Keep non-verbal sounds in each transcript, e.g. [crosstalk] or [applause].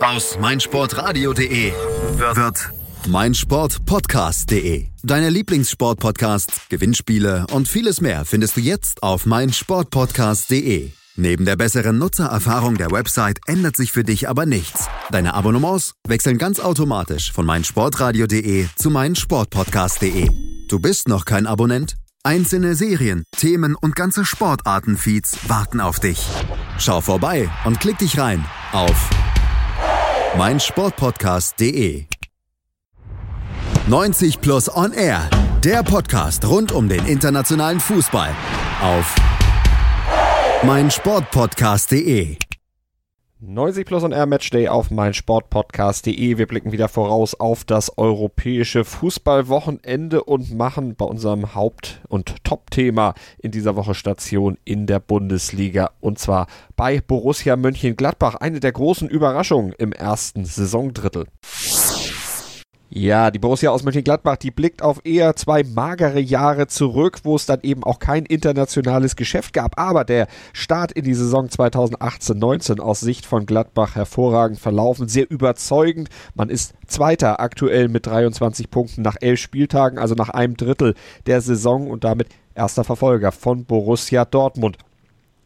Aus meinsportradio.de wird meinsportpodcast.de. Deine Lieblingssportpodcasts, Gewinnspiele und vieles mehr findest du jetzt auf meinsportpodcast.de. Neben der besseren Nutzererfahrung der Website ändert sich für dich aber nichts. Deine Abonnements wechseln ganz automatisch von meinsportradio.de zu meinsportpodcast.de. Du bist noch kein Abonnent? Einzelne Serien, Themen und ganze Sportartenfeeds warten auf dich. Schau vorbei und klick dich rein auf meinsportpodcast.de. 90 Plus On Air, der Podcast rund um den internationalen Fußball auf meinsportpodcast.de. 90 Plus und Air Matchday auf meinsportpodcast.de. Wir blicken wieder voraus auf das europäische Fußballwochenende und machen bei unserem Haupt- und Top-Thema in dieser Woche Station in der Bundesliga und zwar bei Borussia Mönchengladbach. Eine der großen Überraschungen im ersten Saisondrittel. Ja, die Borussia aus Mönchengladbach, die blickt auf eher zwei magere Jahre zurück, wo es dann eben auch kein internationales Geschäft gab. Aber der Start in die Saison 2018-19 aus Sicht von Gladbach hervorragend verlaufen, sehr überzeugend. Man ist Zweiter aktuell mit 23 Punkten nach elf Spieltagen, also nach einem Drittel der Saison und damit erster Verfolger von Borussia Dortmund.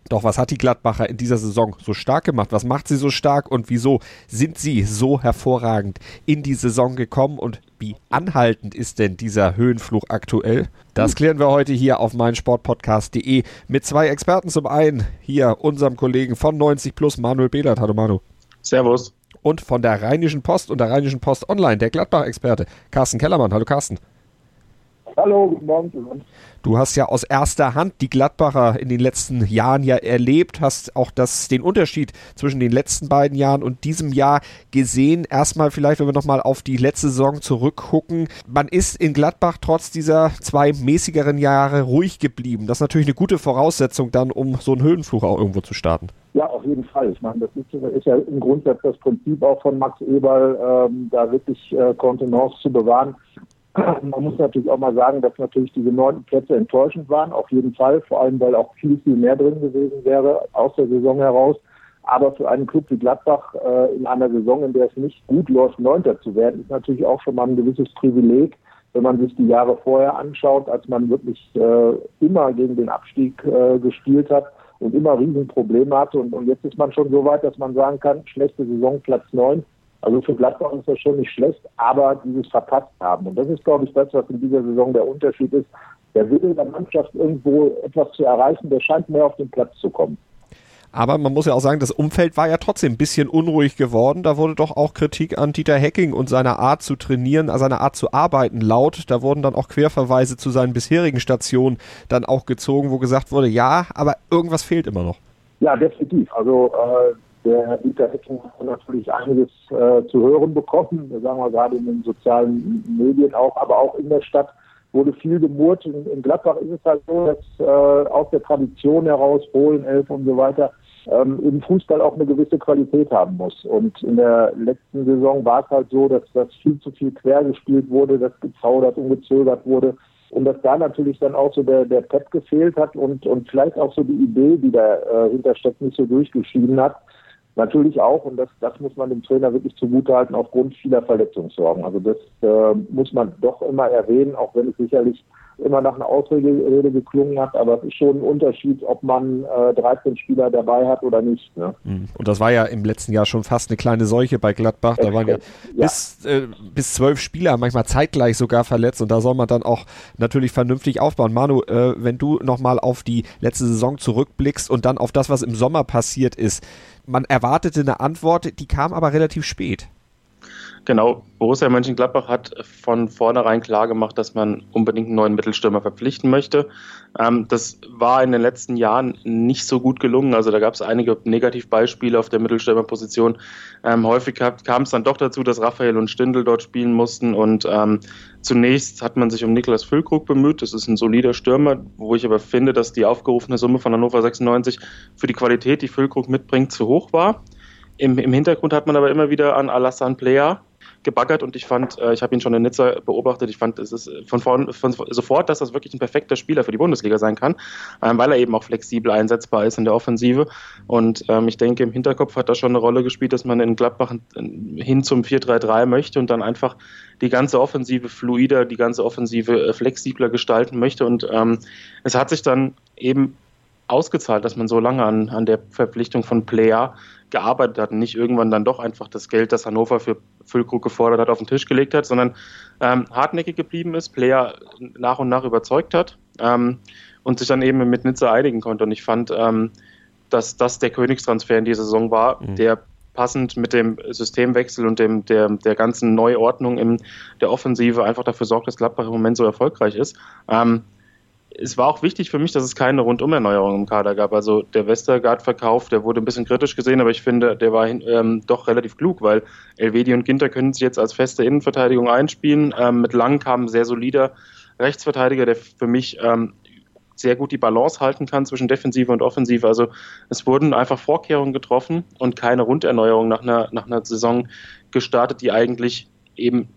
Doch was hat die Gladbacher in dieser Saison so stark gemacht? Was macht sie so stark und wieso sind sie so hervorragend in die Saison gekommen und wie anhaltend ist denn dieser Höhenfluch aktuell? Das klären wir heute hier auf meinsportpodcast.de mit zwei Experten. Zum einen hier unserem Kollegen von 90 Plus, Manuel Behlert. Hallo Manu. Servus. Und von der Rheinischen Post und der Rheinischen Post Online, der Gladbach-Experte, Carsten Kellermann. Hallo Carsten. Hallo, guten Morgen zusammen. Du hast ja aus erster Hand die Gladbacher in den letzten Jahren ja erlebt, hast auch das, den Unterschied zwischen den letzten beiden Jahren und diesem Jahr gesehen. Erstmal vielleicht, wenn wir nochmal auf die letzte Saison zurückgucken. Man ist in Gladbach trotz dieser zwei mäßigeren Jahre ruhig geblieben. Das ist natürlich eine gute Voraussetzung dann, um so einen Höhenfluch auch irgendwo zu starten. Ja, auf jeden Fall. Ich meine, das ist, ist ja im Grundsatz das Prinzip auch von Max Eberl, ähm, da wirklich äh, Kontenance zu bewahren. Man muss natürlich auch mal sagen, dass natürlich diese neunten Plätze enttäuschend waren, auf jeden Fall, vor allem weil auch viel, viel mehr drin gewesen wäre aus der Saison heraus. Aber für einen Club wie Gladbach äh, in einer Saison, in der es nicht gut läuft, Neunter zu werden, ist natürlich auch schon mal ein gewisses Privileg, wenn man sich die Jahre vorher anschaut, als man wirklich äh, immer gegen den Abstieg äh, gespielt hat und immer Riesenprobleme hatte. Und, und jetzt ist man schon so weit, dass man sagen kann, schlechte Saison, Platz neun also für Gladbach ist das schon nicht schlecht, aber dieses verpasst haben. Und das ist, glaube ich, das, was in dieser Saison der Unterschied ist. Der Wille der Mannschaft, irgendwo etwas zu erreichen, der scheint mehr auf den Platz zu kommen. Aber man muss ja auch sagen, das Umfeld war ja trotzdem ein bisschen unruhig geworden. Da wurde doch auch Kritik an Dieter Hecking und seiner Art zu trainieren, seiner Art zu arbeiten laut. Da wurden dann auch Querverweise zu seinen bisherigen Stationen dann auch gezogen, wo gesagt wurde, ja, aber irgendwas fehlt immer noch. Ja, definitiv. Also äh, der Dieter Hecking hat natürlich einiges äh, zu hören bekommen, sagen wir gerade in den sozialen Medien auch, aber auch in der Stadt wurde viel gemurrt. In, in Gladbach ist es halt so, dass äh, aus der Tradition heraus, Polen, Elf und so weiter, ähm, im Fußball auch eine gewisse Qualität haben muss. Und in der letzten Saison war es halt so, dass das viel zu viel quer gespielt wurde, dass gezaudert und gezögert wurde. Und dass da natürlich dann auch so der, der Pep gefehlt hat und, und vielleicht auch so die Idee, die dahinter äh, steckt, nicht so durchgeschieden hat. Natürlich auch, und das, das muss man dem Trainer wirklich zugutehalten, aufgrund vieler Verletzungssorgen. Also das äh, muss man doch immer erwähnen, auch wenn es sicherlich immer nach einer Ausrede geklungen hat, aber es ist schon ein Unterschied, ob man äh, 13 Spieler dabei hat oder nicht. Ne? Mhm. Und das war ja im letzten Jahr schon fast eine kleine Seuche bei Gladbach. Da waren ja, ja. bis äh, bis zwölf Spieler, manchmal zeitgleich sogar verletzt und da soll man dann auch natürlich vernünftig aufbauen. Manu, äh, wenn du nochmal auf die letzte Saison zurückblickst und dann auf das, was im Sommer passiert ist, man erwartete eine Antwort, die kam aber relativ spät. Genau, Borussia Mönchengladbach hat von vornherein klar gemacht, dass man unbedingt einen neuen Mittelstürmer verpflichten möchte. Ähm, das war in den letzten Jahren nicht so gut gelungen. Also da gab es einige Negativbeispiele auf der Mittelstürmerposition. Ähm, häufig kam es dann doch dazu, dass Raphael und Stindl dort spielen mussten. Und ähm, zunächst hat man sich um Niklas Füllkrug bemüht. Das ist ein solider Stürmer, wo ich aber finde, dass die aufgerufene Summe von Hannover 96 für die Qualität, die Füllkrug mitbringt, zu hoch war. Im, Im, Hintergrund hat man aber immer wieder an Alassane Player gebaggert und ich fand, äh, ich habe ihn schon in Nizza beobachtet, ich fand, es ist von, vorn, von sofort, dass das wirklich ein perfekter Spieler für die Bundesliga sein kann, ähm, weil er eben auch flexibel einsetzbar ist in der Offensive. Und ähm, ich denke, im Hinterkopf hat das schon eine Rolle gespielt, dass man in Gladbach hin zum 4-3-3 möchte und dann einfach die ganze Offensive fluider, die ganze Offensive äh, flexibler gestalten möchte. Und ähm, es hat sich dann eben ausgezahlt, dass man so lange an, an der Verpflichtung von Player gearbeitet hat und nicht irgendwann dann doch einfach das Geld, das Hannover für Füllkrug gefordert hat, auf den Tisch gelegt hat, sondern ähm, hartnäckig geblieben ist, Player nach und nach überzeugt hat ähm, und sich dann eben mit Nizza einigen konnte. Und ich fand, ähm, dass das der Königstransfer in dieser Saison war, mhm. der passend mit dem Systemwechsel und dem, der, der ganzen Neuordnung in der Offensive einfach dafür sorgt, dass Gladbach im Moment so erfolgreich ist. Ähm, es war auch wichtig für mich, dass es keine Rundumerneuerung im Kader gab. Also der Westergaard-Verkauf, der wurde ein bisschen kritisch gesehen, aber ich finde, der war ähm, doch relativ klug, weil Elvedi und Ginter können sich jetzt als feste Innenverteidigung einspielen. Ähm, mit Lang kam ein sehr solider Rechtsverteidiger, der für mich ähm, sehr gut die Balance halten kann zwischen Defensive und Offensive. Also es wurden einfach Vorkehrungen getroffen und keine Runderneuerung nach einer, nach einer Saison gestartet, die eigentlich eben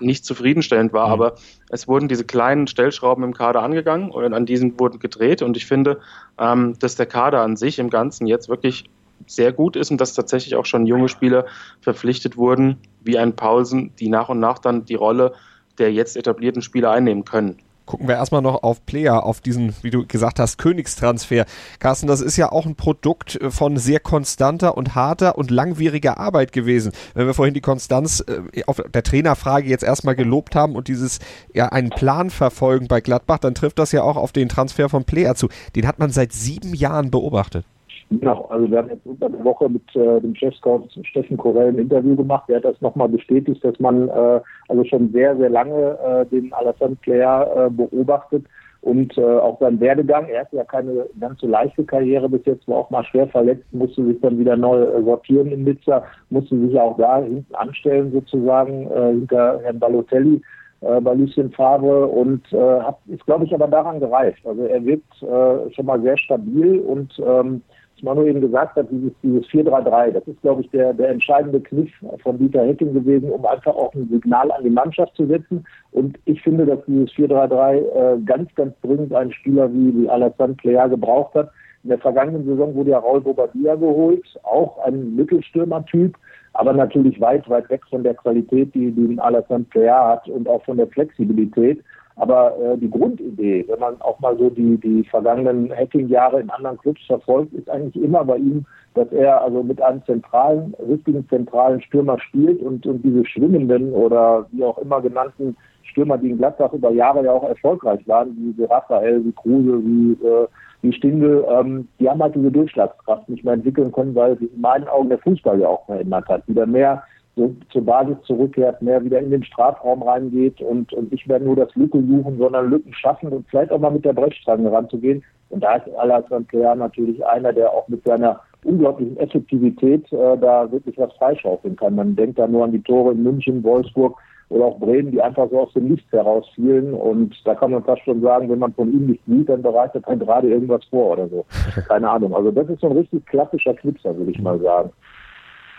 nicht zufriedenstellend war, mhm. aber es wurden diese kleinen Stellschrauben im Kader angegangen und an diesen wurden gedreht und ich finde, ähm, dass der Kader an sich im Ganzen jetzt wirklich sehr gut ist und dass tatsächlich auch schon junge Spieler verpflichtet wurden, wie ein Paulsen, die nach und nach dann die Rolle der jetzt etablierten Spieler einnehmen können gucken wir erstmal noch auf Player, auf diesen, wie du gesagt hast, Königstransfer. Carsten, das ist ja auch ein Produkt äh, von sehr konstanter und harter und langwieriger Arbeit gewesen. Wenn wir vorhin die Konstanz äh, auf der Trainerfrage jetzt erstmal gelobt haben und dieses, ja, einen Plan verfolgen bei Gladbach, dann trifft das ja auch auf den Transfer von Player zu. Den hat man seit sieben Jahren beobachtet. Genau, also wir haben jetzt unter der Woche mit äh, dem Chefscout Steffen Korell ein Interview gemacht. Der hat das nochmal bestätigt, dass man äh, also schon sehr, sehr lange äh, den Alassane Player äh, beobachtet und äh, auch seinen Werdegang. Er hatte ja keine ganz so leichte Karriere bis jetzt, war auch mal schwer verletzt, musste sich dann wieder neu äh, sortieren in Nizza, musste sich auch da hinten anstellen sozusagen äh, hinter Herrn Balotelli äh, bei Lucien Favre und äh, hat, ist, glaube ich, aber daran gereift. Also er wirkt äh, schon mal sehr stabil und ähm, Manu eben gesagt hat, dieses, dieses 4-3-3, das ist, glaube ich, der, der entscheidende Kniff von Dieter Hecking gewesen, um einfach auch ein Signal an die Mannschaft zu setzen. Und ich finde, dass dieses 4-3-3 äh, ganz, ganz dringend einen Spieler wie, wie Alassane Plea gebraucht hat. In der vergangenen Saison wurde ja Raul Bobadilla geholt, auch ein Mittelstürmer-Typ, aber natürlich weit, weit weg von der Qualität, die, die Alassane Plea hat und auch von der Flexibilität. Aber äh, die Grundidee, wenn man auch mal so die, die vergangenen Hacking-Jahre in anderen Clubs verfolgt, ist eigentlich immer bei ihm, dass er also mit einem zentralen, richtigen zentralen Stürmer spielt und, und diese schwimmenden oder wie auch immer genannten Stürmer, die in Gladbach über Jahre ja auch erfolgreich waren, wie, Raphael, wie Kruse, wie, äh, wie Stindl, ähm, die haben halt diese Durchschlagskraft nicht mehr entwickeln können, weil sich in meinen Augen der Fußball ja auch verändert hat. Wieder mehr so zur Basis zurückkehrt, mehr wieder in den Strafraum reingeht und, und nicht mehr nur das Lücke suchen, sondern Lücken schaffen und vielleicht auch mal mit der Brechstange ranzugehen. Und da ist Alassane Player natürlich einer, der auch mit seiner unglaublichen Effektivität äh, da wirklich was freischaufeln kann. Man denkt da nur an die Tore in München, Wolfsburg oder auch Bremen, die einfach so aus dem Nichts herausfielen. Und da kann man fast schon sagen, wenn man von ihm nicht sieht, dann bereitet er gerade irgendwas vor oder so. [laughs] Keine Ahnung. Also das ist so ein richtig klassischer Knipser, würde ich mal sagen.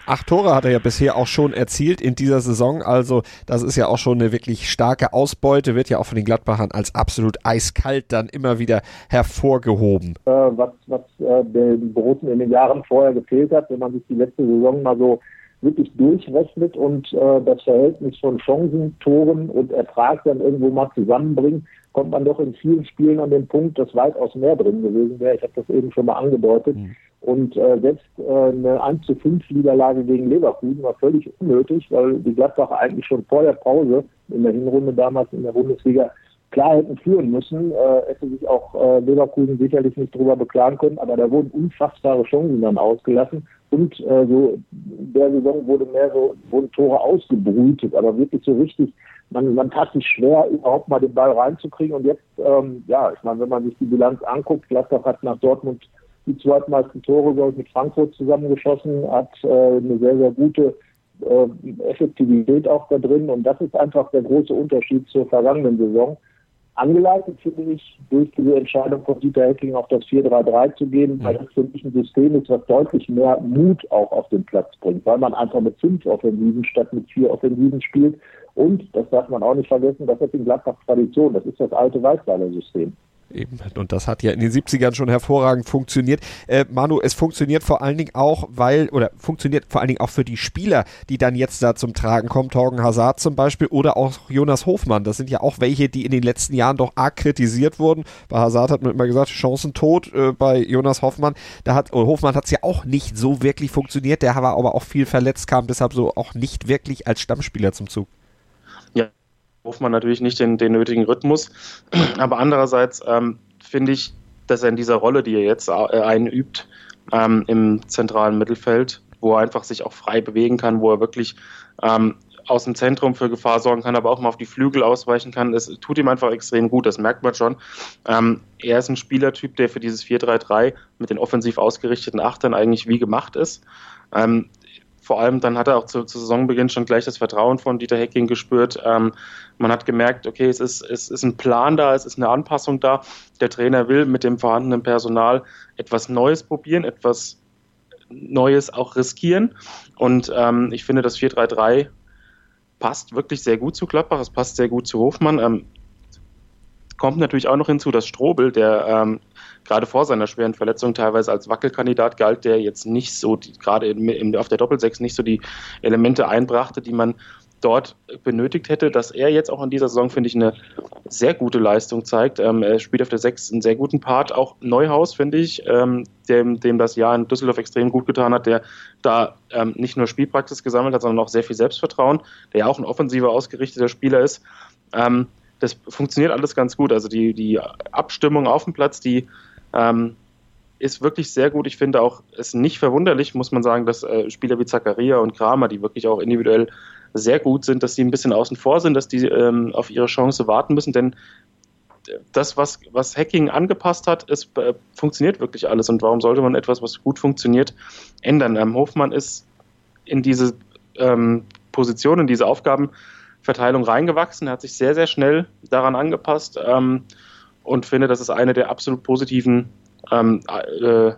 Acht Tore hat er ja bisher auch schon erzielt in dieser Saison. Also das ist ja auch schon eine wirklich starke Ausbeute, wird ja auch von den Gladbachern als absolut eiskalt dann immer wieder hervorgehoben. Äh, was was äh, den Borussen in den Jahren vorher gefehlt hat, wenn man sich die letzte Saison mal so wirklich durchrechnet und äh, das Verhältnis von Chancen, Toren und Ertrag dann irgendwo mal zusammenbringt, kommt man doch in vielen Spielen an den Punkt, dass weitaus mehr drin gewesen wäre. Ich habe das eben schon mal angedeutet. Mhm. Und äh, selbst äh, eine 1 zu 5 Niederlage gegen Leverkusen war völlig unnötig, weil die Gladbacher eigentlich schon vor der Pause in der Hinrunde damals in der Bundesliga klar hätten führen müssen. Äh, hätte sich auch äh, Leverkusen sicherlich nicht drüber beklagen können, aber da wurden unfassbare Chancen dann ausgelassen. Und äh, so der Saison wurde mehr so, wurden Tore ausgebrütet, aber wirklich so richtig, man, man tat sich schwer, überhaupt mal den Ball reinzukriegen. Und jetzt, ähm, ja, ich meine, wenn man sich die Bilanz anguckt, Gladbach hat nach Dortmund die zweitmeisten Tore, glaube ich, mit Frankfurt zusammengeschossen, hat äh, eine sehr, sehr gute äh, Effektivität auch da drin. Und das ist einfach der große Unterschied zur vergangenen Saison. Angeleitet, finde ich, durch diese Entscheidung von Dieter Hecking auf das 4-3-3 zu gehen, weil das für mich ein System ist, was deutlich mehr Mut auch auf den Platz bringt, weil man einfach mit fünf Offensiven statt mit vier Offensiven spielt. Und, das darf man auch nicht vergessen, das ist in Gladbach Tradition, das ist das alte Weißweiler-System. Eben. Und das hat ja in den 70ern schon hervorragend funktioniert. Äh, Manu, es funktioniert vor allen Dingen auch, weil, oder funktioniert vor allen Dingen auch für die Spieler, die dann jetzt da zum Tragen kommen. Torgen Hazard zum Beispiel oder auch Jonas Hofmann. Das sind ja auch welche, die in den letzten Jahren doch arg kritisiert wurden. Bei Hazard hat man immer gesagt, Chancen tot. Äh, bei Jonas Hoffmann, da hat, oh, Hofmann hat es ja auch nicht so wirklich funktioniert. Der war aber auch viel verletzt, kam deshalb so auch nicht wirklich als Stammspieler zum Zug. Hofmann natürlich nicht den, den nötigen Rhythmus. Aber andererseits ähm, finde ich, dass er in dieser Rolle, die er jetzt äh, einübt, ähm, im zentralen Mittelfeld, wo er einfach sich auch frei bewegen kann, wo er wirklich ähm, aus dem Zentrum für Gefahr sorgen kann, aber auch mal auf die Flügel ausweichen kann. Es tut ihm einfach extrem gut, das merkt man schon. Ähm, er ist ein Spielertyp, der für dieses 4-3-3 mit den offensiv ausgerichteten Achtern eigentlich wie gemacht ist. Ähm, vor allem dann hat er auch zu, zu, Saisonbeginn schon gleich das Vertrauen von Dieter Hecking gespürt. Ähm, man hat gemerkt, okay, es ist, es ist ein Plan da, es ist eine Anpassung da. Der Trainer will mit dem vorhandenen Personal etwas Neues probieren, etwas Neues auch riskieren. Und ähm, ich finde, das 4-3-3 passt wirklich sehr gut zu Gladbach, es passt sehr gut zu Hofmann. Ähm, kommt natürlich auch noch hinzu, dass Strobel, der ähm, gerade vor seiner schweren Verletzung teilweise als Wackelkandidat galt, der jetzt nicht so, die, gerade in, in, auf der Doppelsechs nicht so die Elemente einbrachte, die man dort benötigt hätte, dass er jetzt auch in dieser Saison, finde ich, eine sehr gute Leistung zeigt. Ähm, er spielt auf der Sechs einen sehr guten Part. Auch Neuhaus, finde ich, ähm, dem, dem das Jahr in Düsseldorf extrem gut getan hat, der da ähm, nicht nur Spielpraxis gesammelt hat, sondern auch sehr viel Selbstvertrauen, der ja auch ein offensiver ausgerichteter Spieler ist. Ähm, das funktioniert alles ganz gut. Also die, die Abstimmung auf dem Platz, die ähm, ist wirklich sehr gut. Ich finde auch, es nicht verwunderlich, muss man sagen, dass äh, Spieler wie Zakaria und Kramer, die wirklich auch individuell sehr gut sind, dass die ein bisschen außen vor sind, dass die ähm, auf ihre Chance warten müssen, denn das, was, was Hacking angepasst hat, ist, äh, funktioniert wirklich alles. Und warum sollte man etwas, was gut funktioniert, ändern? Ähm, Hofmann ist in diese ähm, Position, in diese Aufgabenverteilung reingewachsen, er hat sich sehr, sehr schnell daran angepasst. Ähm, und finde, das ist eine der absolut positiven ähm, äh,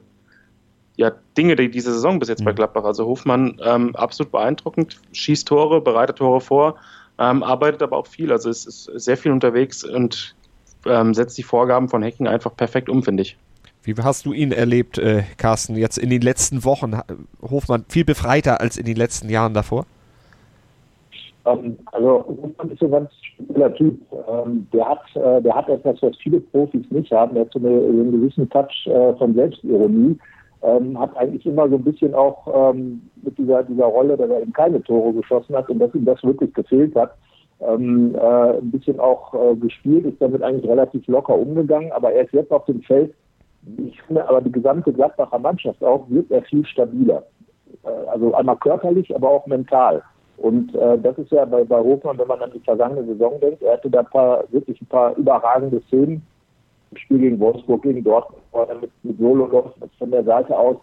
ja, Dinge, die diese Saison bis jetzt mhm. bei Gladbach. Also Hofmann ähm, absolut beeindruckend, schießt Tore, bereitet Tore vor, ähm, arbeitet aber auch viel. Also es ist sehr viel unterwegs und ähm, setzt die Vorgaben von Hecken einfach perfekt um, finde ich. Wie hast du ihn erlebt, äh, Carsten, jetzt in den letzten Wochen? Hofmann viel befreiter als in den letzten Jahren davor? Ähm, also Hofmann ist so ein ganz spezieller Typ. Ähm, der hat, äh, der hat etwas, was viele Profis nicht haben. Der hat so, eine, so einen gewissen Touch äh, von Selbstironie. Ähm, hat eigentlich immer so ein bisschen auch ähm, mit dieser, dieser Rolle, dass er eben keine Tore geschossen hat und dass ihm das wirklich gefehlt hat, ähm, äh, ein bisschen auch äh, gespielt, ist damit eigentlich relativ locker umgegangen, aber er ist jetzt auf dem Feld, ich finde aber die gesamte Gladbacher Mannschaft auch, wird er viel stabiler. Äh, also einmal körperlich, aber auch mental. Und äh, das ist ja bei, bei Hofmann, wenn man an die vergangene Saison denkt, er hatte da ein paar, wirklich ein paar überragende Szenen. Im Spiel gegen Wolfsburg, gegen Dortmund, wo er mit, mit Solo von der Seite aus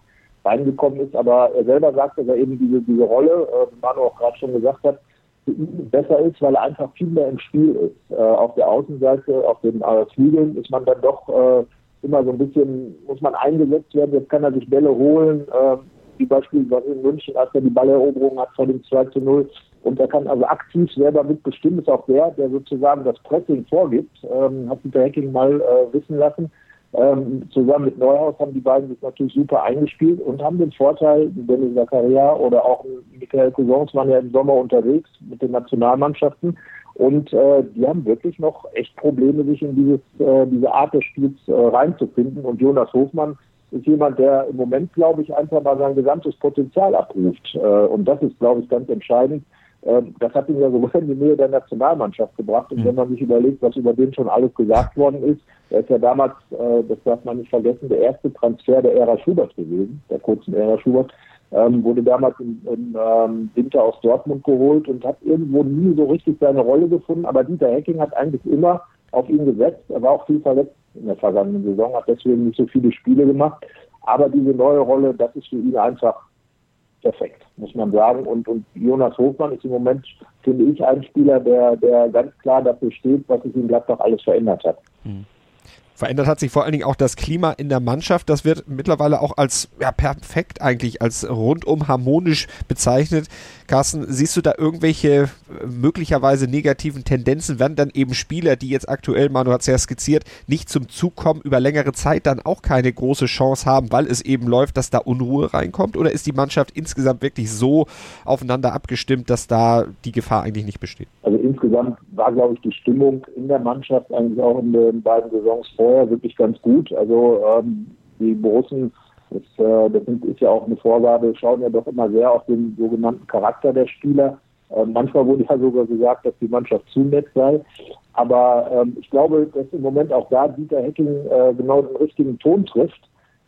reingekommen ist. Aber er selber sagt, dass er eben diese, diese Rolle, äh, wie Manu auch gerade schon gesagt hat, besser ist, weil er einfach viel mehr im Spiel ist. Äh, auf der Außenseite, auf den äh, Flügeln ist man dann doch äh, immer so ein bisschen, muss man eingesetzt werden. Jetzt kann er sich Bälle holen. Äh, wie beispielsweise in München, als er die Balleroberung hat vor dem 2 zu 0. Und er kann also aktiv selber mitbestimmen, ist auch der, der sozusagen das Pressing vorgibt, ähm, hat Peter Hacking mal äh, wissen lassen. Ähm, zusammen mit Neuhaus haben die beiden sich natürlich super eingespielt und haben den Vorteil, Dennis Zakaria oder auch Michael Cousins waren ja im Sommer unterwegs mit den Nationalmannschaften und äh, die haben wirklich noch echt Probleme, sich in dieses, äh, diese Art des Spiels äh, reinzufinden. Und Jonas Hofmann ist jemand, der im Moment, glaube ich, einfach mal sein gesamtes Potenzial abruft. Äh, und das ist, glaube ich, ganz entscheidend. Ähm, das hat ihn ja sogar in die Nähe der Nationalmannschaft gebracht. Und wenn man sich überlegt, was über den schon alles gesagt worden ist, er ist ja damals, äh, das darf man nicht vergessen, der erste Transfer der Ära Schubert gewesen, der kurzen Ära Schubert. Ähm, wurde damals im, im ähm, Winter aus Dortmund geholt und hat irgendwo nie so richtig seine Rolle gefunden. Aber Dieter Hecking hat eigentlich immer auf ihn gesetzt. Er war auch viel verletzt in der vergangenen Saison, hat deswegen nicht so viele Spiele gemacht. Aber diese neue Rolle, das ist für ihn einfach perfekt, muss man sagen. Und, und Jonas Hofmann ist im Moment, finde ich, ein Spieler, der, der ganz klar dafür steht, was sich in Gladbach alles verändert hat. Mhm. Verändert hat sich vor allen Dingen auch das Klima in der Mannschaft. Das wird mittlerweile auch als ja, perfekt eigentlich, als rundum harmonisch bezeichnet. Carsten, siehst du da irgendwelche äh, möglicherweise negativen Tendenzen? Werden dann eben Spieler, die jetzt aktuell, Manu hat es ja skizziert, nicht zum Zug kommen, über längere Zeit dann auch keine große Chance haben, weil es eben läuft, dass da Unruhe reinkommt? Oder ist die Mannschaft insgesamt wirklich so aufeinander abgestimmt, dass da die Gefahr eigentlich nicht besteht? Also insgesamt war, glaube ich, die Stimmung in der Mannschaft eigentlich auch in den beiden Saisons vorher wirklich ganz gut. Also ähm, die Borussen, das, äh, das ist ja auch eine Vorgabe, schauen ja doch immer sehr auf den sogenannten Charakter der Spieler. Äh, manchmal wurde ja sogar gesagt, dass die Mannschaft zu nett sei. Aber ähm, ich glaube, dass im Moment auch da Dieter Hecking äh, genau den richtigen Ton trifft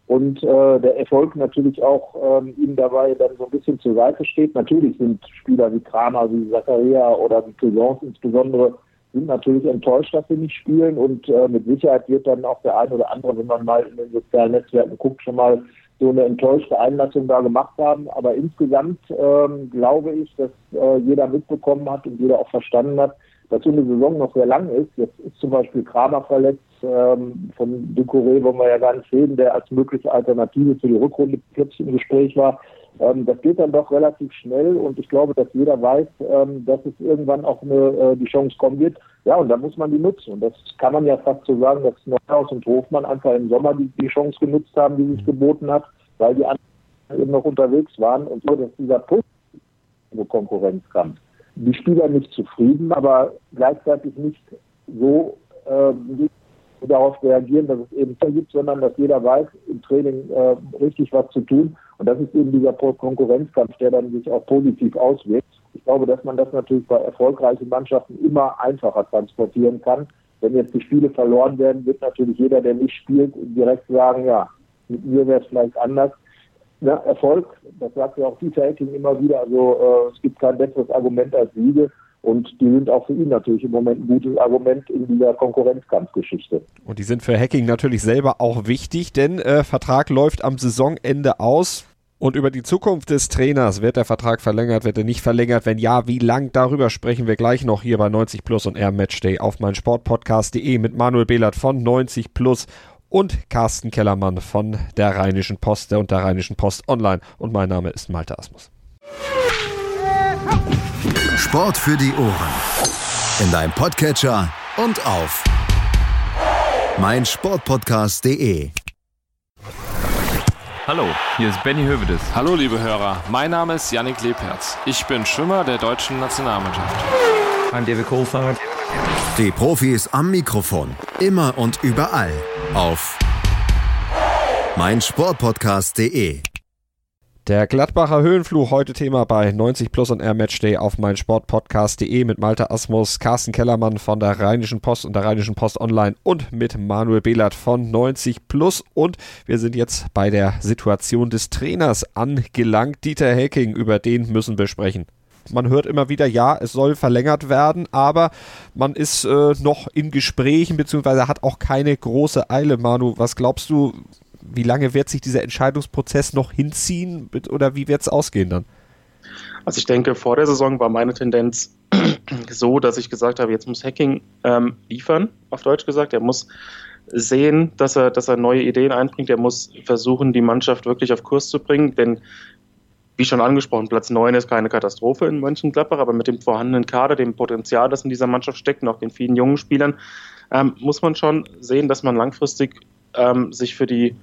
und äh, der Erfolg natürlich auch ähm, ihm dabei dann so ein bisschen zur Seite steht. Natürlich sind Spieler wie Kramer, wie Zakaria oder wie Cousins insbesondere sind natürlich enttäuscht, dass sie nicht spielen und äh, mit Sicherheit wird dann auch der eine oder andere, wenn man mal in den sozialen Netzwerken guckt, schon mal so eine enttäuschte Einlassung da gemacht haben. Aber insgesamt ähm, glaube ich, dass äh, jeder mitbekommen hat und jeder auch verstanden hat, dass so eine Saison noch sehr lang ist. Jetzt ist zum Beispiel Kramer verletzt, ähm, von Ducouré wollen wir ja gar nicht reden, der als mögliche Alternative für die Rückrunde plötzlich im Gespräch war. Ähm, das geht dann doch relativ schnell und ich glaube, dass jeder weiß, ähm, dass es irgendwann auch eine, äh, die Chance kommen wird. Ja, und da muss man die nutzen. Und das kann man ja fast so sagen, dass Neuhaus und Hofmann einfach im Sommer die, die Chance genutzt haben, die sich geboten hat, weil die anderen eben noch unterwegs waren und so, dass dieser positive Konkurrenzkampf die Spieler nicht zufrieden, aber gleichzeitig nicht so äh, darauf reagieren, dass es eben gibt, sondern dass jeder weiß, im Training äh, richtig was zu tun. Und das ist eben dieser Konkurrenzkampf, der dann sich auch positiv auswirkt. Ich glaube, dass man das natürlich bei erfolgreichen Mannschaften immer einfacher transportieren kann. Wenn jetzt die Spiele verloren werden, wird natürlich jeder, der nicht spielt, direkt sagen, ja, mit mir wäre es vielleicht anders. Ja, Erfolg, das sagt ja auch Dieter Hecking immer wieder, also äh, es gibt kein besseres Argument als Siege. Und die sind auch für ihn natürlich im Moment ein gutes Argument in dieser Konkurrenzkampfgeschichte. Und die sind für Hacking natürlich selber auch wichtig, denn äh, Vertrag läuft am Saisonende aus. Und über die Zukunft des Trainers, wird der Vertrag verlängert, wird er nicht verlängert? Wenn ja, wie lang? Darüber sprechen wir gleich noch hier bei 90 Plus und Air Matchday auf meinsportpodcast.de mit Manuel Behlert von 90 Plus und Carsten Kellermann von der Rheinischen Post und der Rheinischen Post Online. Und mein Name ist Malte Asmus. Sport für die Ohren. In deinem Podcatcher und auf meinsportpodcast.de. Hallo, hier ist Benny Hövedes. Hallo liebe Hörer, mein Name ist Yannick Lebherz. Ich bin Schwimmer der deutschen Nationalmannschaft. I'm David Kohlfahrt. Die Profis am Mikrofon, immer und überall auf meinsportpodcast.de. Der Gladbacher Höhenfluch heute Thema bei 90 Plus und Air Matchday auf meinsportpodcast.de mit Malte Asmus, Carsten Kellermann von der Rheinischen Post und der Rheinischen Post Online und mit Manuel Behlert von 90 Plus und wir sind jetzt bei der Situation des Trainers angelangt. Dieter Hecking, über den müssen wir sprechen. Man hört immer wieder, ja, es soll verlängert werden, aber man ist äh, noch in Gesprächen, beziehungsweise hat auch keine große Eile. Manu, was glaubst du, wie lange wird sich dieser Entscheidungsprozess noch hinziehen oder wie wird es ausgehen dann? Also ich denke, vor der Saison war meine Tendenz [clears throat] so, dass ich gesagt habe, jetzt muss Hacking ähm, liefern, auf Deutsch gesagt. Er muss sehen, dass er, dass er neue Ideen einbringt. Er muss versuchen, die Mannschaft wirklich auf Kurs zu bringen, denn wie schon angesprochen, Platz 9 ist keine Katastrophe in Mönchengladbach, aber mit dem vorhandenen Kader, dem Potenzial, das in dieser Mannschaft steckt auch den vielen jungen Spielern, ähm, muss man schon sehen, dass man langfristig ähm, sich für die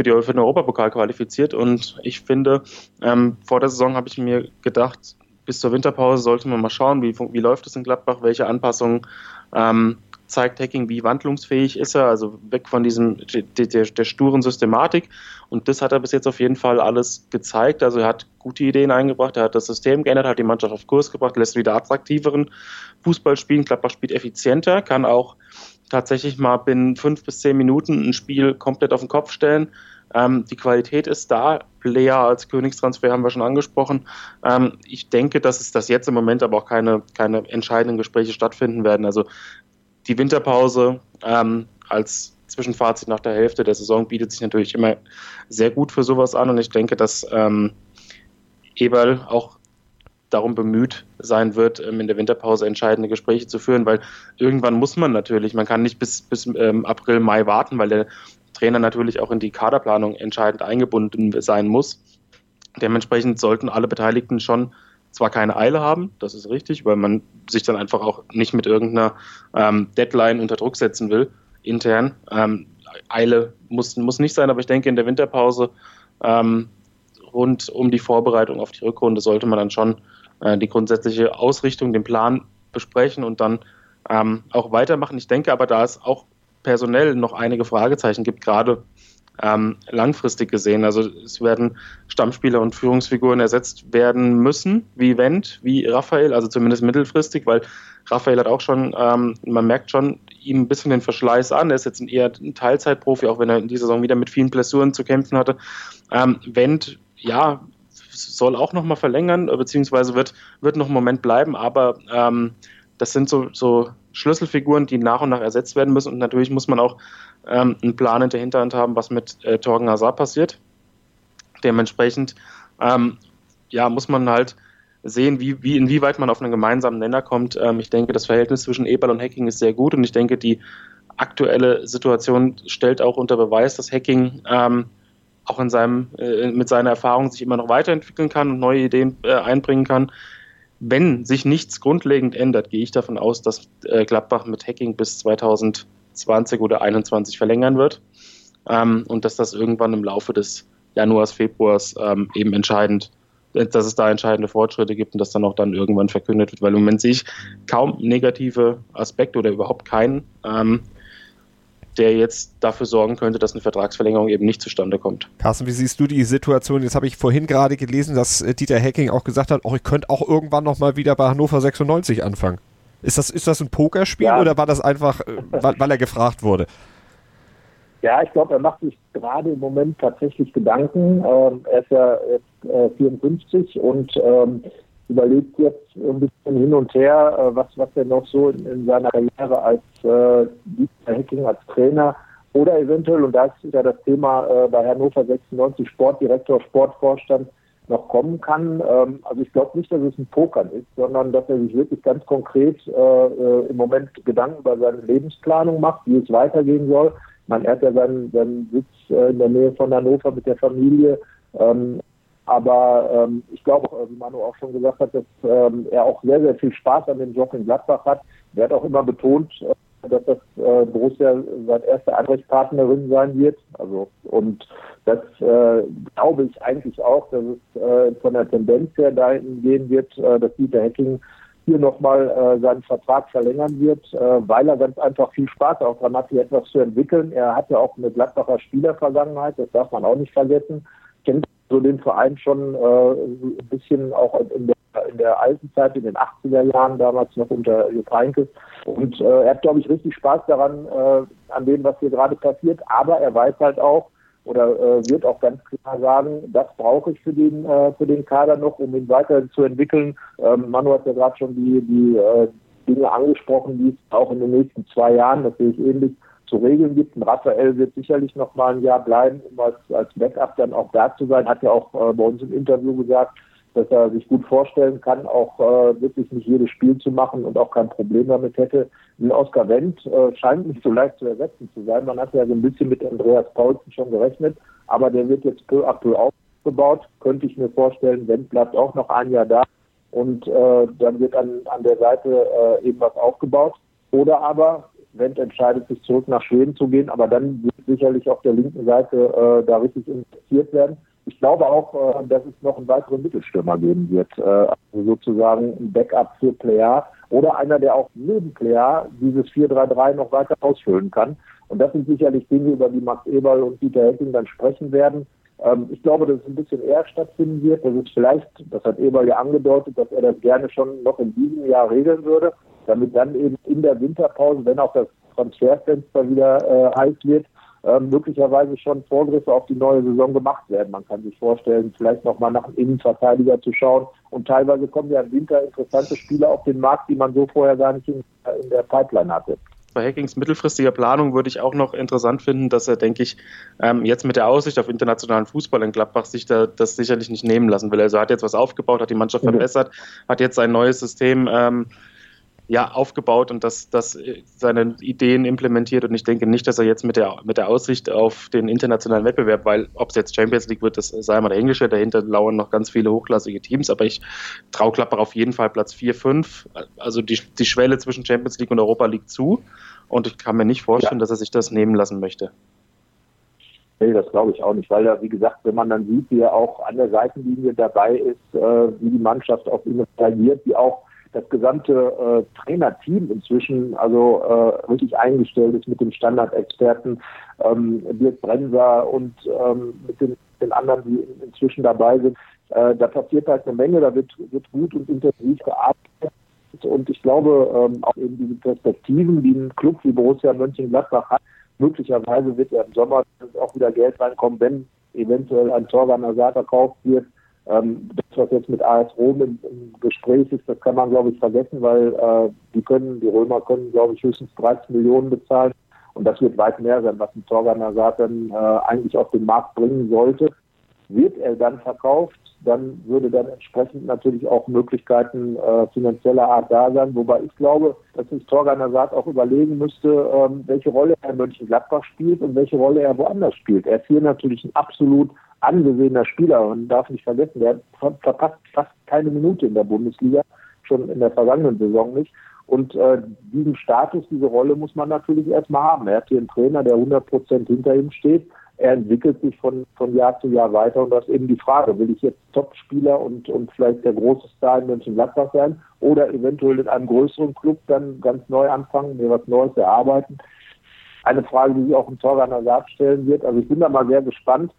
für, die, für den Europapokal qualifiziert. Und ich finde, ähm, vor der Saison habe ich mir gedacht, bis zur Winterpause sollte man mal schauen, wie, wie läuft es in Gladbach, welche Anpassungen ähm, zeigt Hacking, wie wandlungsfähig ist er, also weg von diesem der, der, der, sturen Systematik. Und das hat er bis jetzt auf jeden Fall alles gezeigt. Also er hat gute Ideen eingebracht, er hat das System geändert, hat die Mannschaft auf Kurs gebracht, lässt wieder attraktiveren Fußball spielen. Gladbach spielt effizienter, kann auch tatsächlich mal binnen fünf bis zehn Minuten ein Spiel komplett auf den Kopf stellen. Ähm, die Qualität ist da. Player als Königstransfer haben wir schon angesprochen. Ähm, ich denke, dass es das jetzt im Moment aber auch keine, keine entscheidenden Gespräche stattfinden werden. Also die Winterpause ähm, als Zwischenfazit nach der Hälfte der Saison bietet sich natürlich immer sehr gut für sowas an und ich denke, dass ähm, Eberl auch darum bemüht sein wird, ähm, in der Winterpause entscheidende Gespräche zu führen, weil irgendwann muss man natürlich, man kann nicht bis, bis ähm, April, Mai warten, weil der Trainer natürlich auch in die Kaderplanung entscheidend eingebunden sein muss. Dementsprechend sollten alle Beteiligten schon zwar keine Eile haben, das ist richtig, weil man sich dann einfach auch nicht mit irgendeiner ähm, Deadline unter Druck setzen will, intern. Ähm, Eile muss, muss nicht sein, aber ich denke, in der Winterpause ähm, rund um die Vorbereitung auf die Rückrunde sollte man dann schon äh, die grundsätzliche Ausrichtung, den Plan besprechen und dann ähm, auch weitermachen. Ich denke aber, da es auch personell noch einige Fragezeichen gibt, gerade ähm, langfristig gesehen. Also es werden Stammspieler und Führungsfiguren ersetzt werden müssen, wie Wendt, wie Raphael, also zumindest mittelfristig, weil Raphael hat auch schon, ähm, man merkt schon ihm ein bisschen den Verschleiß an. Er ist jetzt ein eher ein Teilzeitprofi, auch wenn er in dieser Saison wieder mit vielen Blessuren zu kämpfen hatte. Ähm, Wendt, ja, soll auch nochmal verlängern, beziehungsweise wird, wird noch einen Moment bleiben, aber ähm, das sind so, so Schlüsselfiguren, die nach und nach ersetzt werden müssen. Und natürlich muss man auch ähm, einen Plan in der Hinterhand haben, was mit äh, Torgen Hazard passiert. Dementsprechend ähm, ja, muss man halt sehen, wie, wie, inwieweit man auf einen gemeinsamen Nenner kommt. Ähm, ich denke, das Verhältnis zwischen Eberl und Hacking ist sehr gut und ich denke, die aktuelle Situation stellt auch unter Beweis, dass Hacking ähm, auch in seinem, äh, mit seiner Erfahrung sich immer noch weiterentwickeln kann und neue Ideen äh, einbringen kann. Wenn sich nichts grundlegend ändert, gehe ich davon aus, dass äh, Gladbach mit Hacking bis 2020 oder 2021 verlängern wird ähm, und dass das irgendwann im Laufe des Januars, Februars ähm, eben entscheidend dass es da entscheidende Fortschritte gibt und das dann auch dann irgendwann verkündet wird, weil im Moment sehe ich kaum negative Aspekte oder überhaupt keinen. Ähm, der jetzt dafür sorgen könnte, dass eine Vertragsverlängerung eben nicht zustande kommt. Carsten, wie siehst du die Situation? Jetzt habe ich vorhin gerade gelesen, dass äh, Dieter Hecking auch gesagt hat, oh, ich könnte auch irgendwann nochmal wieder bei Hannover 96 anfangen. Ist das, ist das ein Pokerspiel ja. oder war das einfach, äh, weil, weil er gefragt wurde? Ja, ich glaube, er macht sich gerade im Moment tatsächlich Gedanken. Ähm, er ist ja jetzt äh, 54 und ähm, überlegt jetzt ein bisschen hin und her, äh, was, was er noch so in, in seiner Karriere als äh, Hacking als Trainer oder eventuell, und da ist ja das Thema äh, bei Hannover 96 Sportdirektor, Sportvorstand noch kommen kann. Ähm, also ich glaube nicht, dass es ein Pokern ist, sondern dass er sich wirklich ganz konkret äh, äh, im Moment Gedanken über seine Lebensplanung macht, wie es weitergehen soll. Man hat ja seinen, seinen Sitz äh, in der Nähe von Hannover mit der Familie. Ähm, aber ähm, ich glaube, wie Manu auch schon gesagt hat, dass ähm, er auch sehr, sehr viel Spaß an dem Job in Gladbach hat. Er hat auch immer betont, äh, dass das äh, Borussia seine erste Ansprechpartnerin sein wird. Also und das äh, glaube ich eigentlich auch, dass es äh, von der Tendenz her dahin gehen wird, äh, dass Dieter Hecking hier nochmal äh, seinen Vertrag verlängern wird, äh, weil er ganz einfach viel Spaß auch dran hat, hier etwas zu entwickeln. Er hat ja auch eine Gladbacher Spielervergangenheit, das darf man auch nicht vergessen. Kennt so den Verein schon äh, ein bisschen auch in der, in der alten Zeit, in den 80er Jahren, damals noch unter Jupp Heynckes. Und äh, er hat, glaube ich, richtig Spaß daran, äh, an dem, was hier gerade passiert. Aber er weiß halt auch, oder äh, wird auch ganz klar sagen, das brauche ich für den, äh, für den Kader noch, um ihn weiter zu entwickeln. Ähm, Manu hat ja gerade schon die, die äh, Dinge angesprochen, die es auch in den nächsten zwei Jahren, das sehe ich ähnlich, zu regeln gibt. Und Raphael wird sicherlich noch mal ein Jahr bleiben, um als, als Backup dann auch da zu sein. Hat ja auch äh, bei uns im Interview gesagt, dass er sich gut vorstellen kann, auch äh, wirklich nicht jedes Spiel zu machen und auch kein Problem damit hätte. Ein Oscar Wendt äh, scheint nicht so leicht zu ersetzen zu sein. Man hat ja so ein bisschen mit Andreas Paulsen schon gerechnet, aber der wird jetzt peu à aufgebaut. Könnte ich mir vorstellen, Wendt bleibt auch noch ein Jahr da und äh, dann wird an, an der Seite äh, eben was aufgebaut. Oder aber Wendt entscheidet sich zurück nach Schweden zu gehen, aber dann wird sicherlich auf der linken Seite äh, da richtig investiert werden. Ich glaube auch, äh, dass es noch einen weiteren Mittelstürmer geben wird, äh, also sozusagen ein Backup für Player oder einer, der auch neben Player dieses 4-3-3 noch weiter ausfüllen kann. Und das sind sicherlich Dinge, über die Max Eberl und Dieter Hecking dann sprechen werden. Ähm, ich glaube, dass es ein bisschen eher stattfinden wird. Das ist vielleicht, das hat Eberl ja angedeutet, dass er das gerne schon noch in diesem Jahr regeln würde damit dann eben in der Winterpause, wenn auch das Transferfenster wieder äh, heiß wird, äh, möglicherweise schon Vorgriffe auf die neue Saison gemacht werden. Man kann sich vorstellen, vielleicht nochmal nach einem Innenverteidiger zu schauen. Und teilweise kommen ja im Winter interessante Spieler auf den Markt, die man so vorher gar nicht in, in der Pipeline hatte. bei Hackings mittelfristiger Planung würde ich auch noch interessant finden, dass er, denke ich, ähm, jetzt mit der Aussicht auf internationalen Fußball in Gladbach sich da, das sicherlich nicht nehmen lassen will. Also er hat jetzt was aufgebaut, hat die Mannschaft mhm. verbessert, hat jetzt sein neues System ähm, ja, aufgebaut und das, das seine Ideen implementiert. Und ich denke nicht, dass er jetzt mit der, mit der Aussicht auf den internationalen Wettbewerb, weil ob es jetzt Champions League wird, das sei mal dahingestellt, dahinter lauern noch ganz viele hochklassige Teams, aber ich traue Klapper auf jeden Fall Platz 4, 5. Also die, die Schwelle zwischen Champions League und Europa liegt zu. Und ich kann mir nicht vorstellen, ja. dass er sich das nehmen lassen möchte. Nee, das glaube ich auch nicht, weil er, wie gesagt, wenn man dann sieht, wie er auch an der Seitenlinie dabei ist, äh, wie die Mannschaft auf ihn reagiert, wie auch das gesamte äh, Trainerteam inzwischen also äh, richtig eingestellt ist mit dem Standardexperten ähm, Dirk Brenser und ähm, mit den, den anderen, die inzwischen dabei sind. Äh, da passiert halt eine Menge, da wird, wird gut und intensiv gearbeitet. Und ich glaube, ähm, auch eben diese Perspektiven, die ein Club wie Borussia Mönchengladbach hat, möglicherweise wird ja im Sommer auch wieder Geld reinkommen, wenn eventuell ein Torgan Ersat verkauft wird ähm, das, was jetzt mit AS Rom im, Gespräch ist, das kann man, glaube ich, vergessen, weil äh, die können, die Römer können, glaube ich, höchstens 30 Millionen bezahlen. Und das wird weit mehr sein, was ein Torgan Azad dann äh, eigentlich auf den Markt bringen sollte. Wird er dann verkauft, dann würde dann entsprechend natürlich auch Möglichkeiten äh, finanzieller Art da sein. Wobei ich glaube, dass sich Torgan Azad auch überlegen müsste, ähm, welche Rolle er in Mönchengladbach spielt und welche Rolle er woanders spielt. Er ist hier natürlich ein absolut angesehener Spieler und darf nicht vergessen, der verpasst fast keine Minute in der Bundesliga, schon in der vergangenen Saison nicht. Und äh, diesen Status, diese Rolle muss man natürlich erstmal haben. Er hat hier einen Trainer, der 100 Prozent hinter ihm steht. Er entwickelt sich von, von Jahr zu Jahr weiter und das ist eben die Frage, will ich jetzt Topspieler und, und vielleicht der große Star in Mönchengladbach sein oder eventuell in einem größeren Club dann ganz neu anfangen, mir was Neues erarbeiten. Eine Frage, die sich auch im Torgan Ersatz stellen wird. Also ich bin da mal sehr gespannt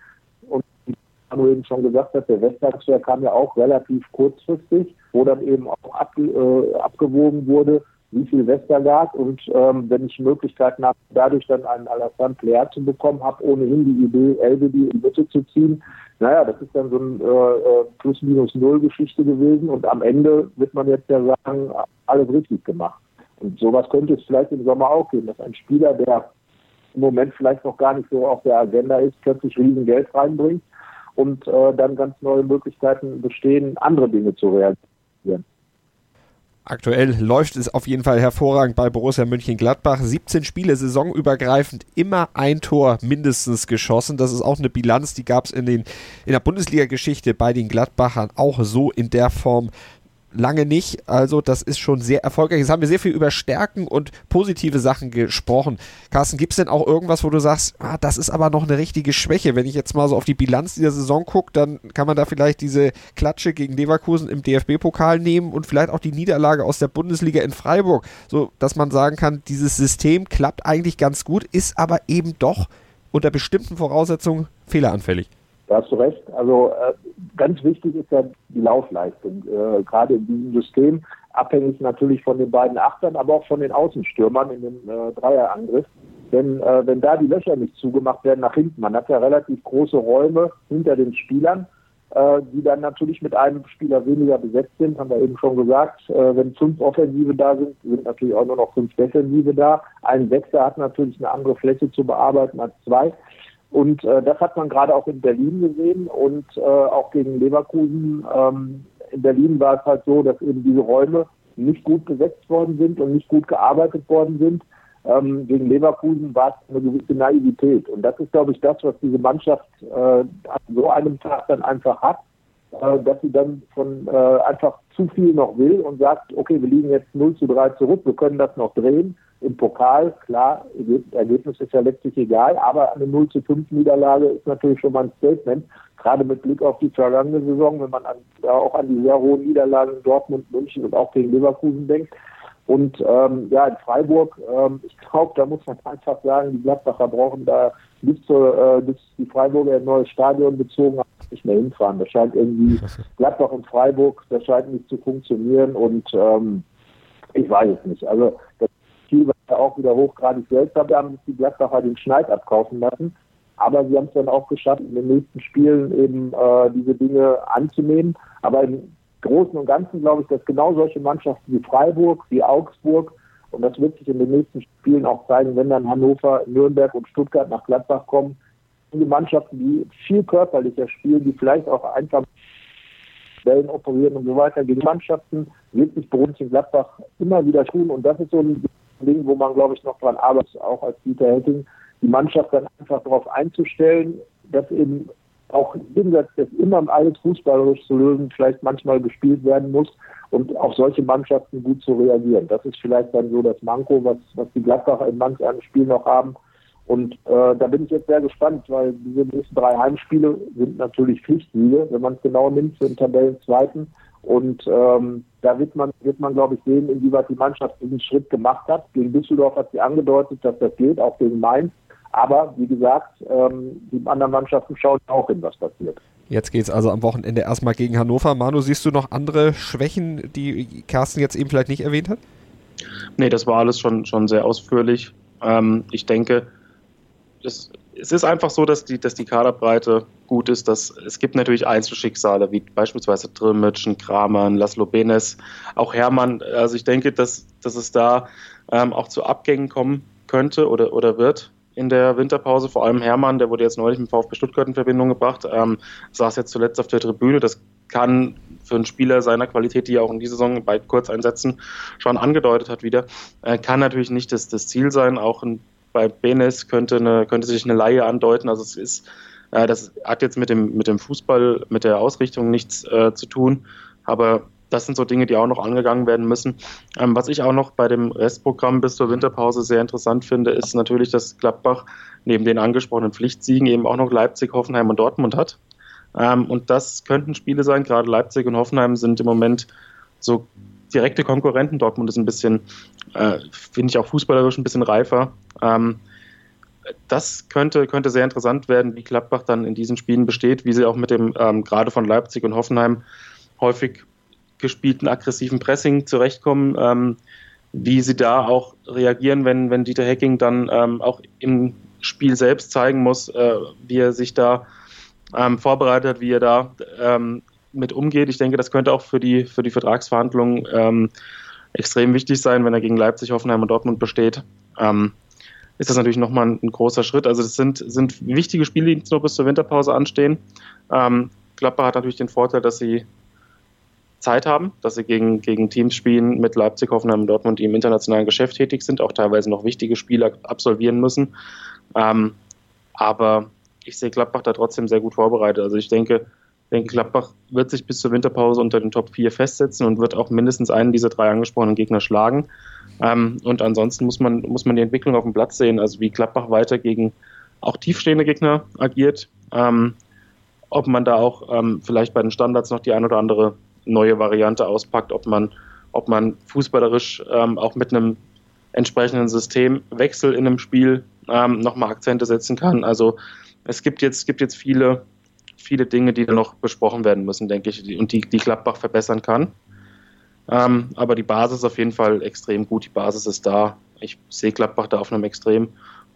du eben schon gesagt hast, der Westtransfer kam ja auch relativ kurzfristig, wo dann eben auch ab, äh, abgewogen wurde, wie viel Westergaard und ähm, wenn ich Möglichkeiten habe, dadurch dann einen Alassane Player zu bekommen, habe ohnehin die Idee, Elvedi in Mitte zu ziehen. Naja, das ist dann so ein äh, äh Plus-Minus-Null-Geschichte gewesen und am Ende wird man jetzt ja sagen, alles richtig gemacht. Und sowas könnte es vielleicht im Sommer auch geben, dass ein Spieler, der im Moment vielleicht noch gar nicht so auf der Agenda ist, plötzlich riesen Geld reinbringt und äh, dann ganz neue Möglichkeiten bestehen, andere Dinge zu realisieren. Aktuell läuft es auf jeden Fall hervorragend bei Borussia Mönchengladbach. 17 Spiele saisonübergreifend, immer ein Tor mindestens geschossen. Das ist auch eine Bilanz, die gab es in, in der Bundesliga-Geschichte bei den Gladbachern auch so in der Form lange nicht. Also das ist schon sehr erfolgreich. Jetzt haben wir sehr viel über Stärken und positive Sachen gesprochen. Carsten, gibt es denn auch irgendwas, wo du sagst, ah, das ist aber noch eine richtige Schwäche? Wenn ich jetzt mal so auf die Bilanz dieser Saison gucke, dann kann man da vielleicht diese Klatsche gegen Leverkusen im DFB-Pokal nehmen und vielleicht auch die Niederlage aus der Bundesliga in Freiburg, so dass man sagen kann, dieses System klappt eigentlich ganz gut, ist aber eben doch unter bestimmten Voraussetzungen fehleranfällig. Da hast du recht. Also äh, ganz wichtig ist ja die Laufleistung, äh, gerade in diesem System, abhängig natürlich von den beiden Achtern, aber auch von den Außenstürmern in dem äh, Dreierangriff. Denn äh, wenn da die Löcher nicht zugemacht werden nach hinten, man hat ja relativ große Räume hinter den Spielern, äh, die dann natürlich mit einem Spieler weniger besetzt sind, haben wir eben schon gesagt. Äh, wenn fünf Offensive da sind, sind natürlich auch nur noch fünf Defensive da. Ein Sechser hat natürlich eine andere Fläche zu bearbeiten als zwei. Und äh, das hat man gerade auch in Berlin gesehen und äh, auch gegen Leverkusen. Ähm, in Berlin war es halt so, dass eben diese Räume nicht gut besetzt worden sind und nicht gut gearbeitet worden sind. Ähm, gegen Leverkusen war es eine gewisse Naivität. Und das ist, glaube ich, das, was diese Mannschaft äh, an so einem Tag dann einfach hat, äh, dass sie dann von äh, einfach zu viel noch will und sagt, okay, wir liegen jetzt 0 zu 3 zurück, wir können das noch drehen im Pokal, klar, Ergebnis ist ja letztlich egal, aber eine 0 zu 5 Niederlage ist natürlich schon mal ein Statement, gerade mit Blick auf die vergangene Saison, wenn man an, ja, auch an die sehr hohen Niederlagen in Dortmund, München und auch gegen Leverkusen denkt. Und ähm, ja, in Freiburg, ähm, ich glaube, da muss man einfach sagen, die Gladbacher brauchen da bis, zur, äh, bis die Freiburger ein neues Stadion bezogen haben, nicht mehr hinfahren. Das scheint irgendwie Gladbach und Freiburg, das scheint nicht zu funktionieren und ähm, ich weiß es nicht. Also das Ziel war ja auch wieder hochgradig seltsam. Wir haben die Gladbacher den Schneid abkaufen lassen. Aber sie haben es dann auch geschafft, in den nächsten Spielen eben äh, diese Dinge anzunehmen. Aber im Großen und Ganzen glaube ich, dass genau solche Mannschaften wie Freiburg, wie Augsburg Und das wird sich in den nächsten Spielen auch zeigen, wenn dann Hannover, Nürnberg und Stuttgart nach Gladbach kommen. Die Mannschaften, die viel körperlicher spielen, die vielleicht auch einfach Wellen operieren und so weiter, gegen Mannschaften wird sich Borussia Gladbach immer wieder tun. Und das ist so ein Ding, wo man, glaube ich, noch dran arbeitet, auch als Dieter Hetting, die Mannschaft dann einfach darauf einzustellen, dass eben auch jenseits des immer alles fußballerisch zu lösen, vielleicht manchmal gespielt werden muss und auf solche Mannschaften gut zu reagieren. Das ist vielleicht dann so das Manko, was, was die Gladbacher in manch einem Spiel noch haben. Und äh, da bin ich jetzt sehr gespannt, weil diese nächsten drei Heimspiele sind natürlich Pflichtsiege, wenn man es genau nimmt, für den Tabellenzweiten. Und ähm, da wird man, wird man, glaube ich, sehen, inwieweit die Mannschaft diesen Schritt gemacht hat. Gegen Düsseldorf hat sie angedeutet, dass das geht, auch gegen Mainz. Aber wie gesagt, ähm, die anderen Mannschaften schauen auch hin, was passiert. Jetzt geht es also am Wochenende erstmal gegen Hannover. Manu, siehst du noch andere Schwächen, die Carsten jetzt eben vielleicht nicht erwähnt hat? Nee, das war alles schon, schon sehr ausführlich. Ähm, ich denke, es, es, ist einfach so, dass die, dass die Kaderbreite gut ist. Dass, es gibt natürlich Einzelschicksale, wie beispielsweise Trimmitsch, Kramer, Laszlo Benes, auch Hermann. Also ich denke, dass, dass es da ähm, auch zu Abgängen kommen könnte oder, oder wird in der Winterpause. Vor allem Hermann, der wurde jetzt neulich mit VfB Stuttgart in Verbindung gebracht, ähm, saß jetzt zuletzt auf der Tribüne. Das kann für einen Spieler seiner Qualität, die er auch in dieser Saison bei Kurzeinsätzen schon angedeutet hat wieder, äh, kann natürlich nicht das, das Ziel sein. Auch ein, bei Benes könnte, eine, könnte sich eine Laie andeuten. Also es ist, äh, das hat jetzt mit dem, mit dem Fußball, mit der Ausrichtung nichts äh, zu tun. Aber das sind so Dinge, die auch noch angegangen werden müssen. Ähm, was ich auch noch bei dem Restprogramm bis zur Winterpause sehr interessant finde, ist natürlich, dass Gladbach neben den angesprochenen Pflichtsiegen eben auch noch Leipzig, Hoffenheim und Dortmund hat. Ähm, und das könnten Spiele sein. Gerade Leipzig und Hoffenheim sind im Moment so direkte Konkurrenten. Dortmund ist ein bisschen, äh, finde ich auch fußballerisch ein bisschen reifer. Ähm, das könnte, könnte sehr interessant werden, wie Gladbach dann in diesen Spielen besteht, wie sie auch mit dem ähm, gerade von Leipzig und Hoffenheim häufig gespielten aggressiven Pressing zurechtkommen, ähm, wie sie da auch reagieren, wenn, wenn Dieter Hecking dann ähm, auch im Spiel selbst zeigen muss, äh, wie er sich da ähm, vorbereitet, wie er da ähm, mit umgeht. Ich denke, das könnte auch für die, für die Vertragsverhandlungen ähm, extrem wichtig sein, wenn er gegen Leipzig, Hoffenheim und Dortmund besteht. Ähm, ist das natürlich nochmal ein, ein großer Schritt. Also das sind, sind wichtige Spiele, die jetzt bis zur Winterpause anstehen. Ähm, Gladbach hat natürlich den Vorteil, dass sie Zeit haben, dass sie gegen, gegen Teams spielen mit Leipzig, Hoffenheim und Dortmund, die im internationalen Geschäft tätig sind, auch teilweise noch wichtige Spiele absolvieren müssen. Ähm, aber ich sehe Gladbach da trotzdem sehr gut vorbereitet. Also ich denke, denke, Gladbach wird sich bis zur Winterpause unter den Top 4 festsetzen und wird auch mindestens einen dieser drei angesprochenen Gegner schlagen. Ähm, und ansonsten muss man, muss man die Entwicklung auf dem Platz sehen, also wie Gladbach weiter gegen auch tiefstehende Gegner agiert. Ähm, ob man da auch ähm, vielleicht bei den Standards noch die ein oder andere neue Variante auspackt, ob man, ob man fußballerisch ähm, auch mit einem entsprechenden Systemwechsel in einem Spiel ähm, nochmal Akzente setzen kann. Also es gibt jetzt, gibt jetzt viele, viele Dinge, die da noch besprochen werden müssen, denke ich, und die, die Gladbach verbessern kann. Ähm, aber die Basis ist auf jeden Fall extrem gut. Die Basis ist da. Ich sehe Gladbach da auf einem extrem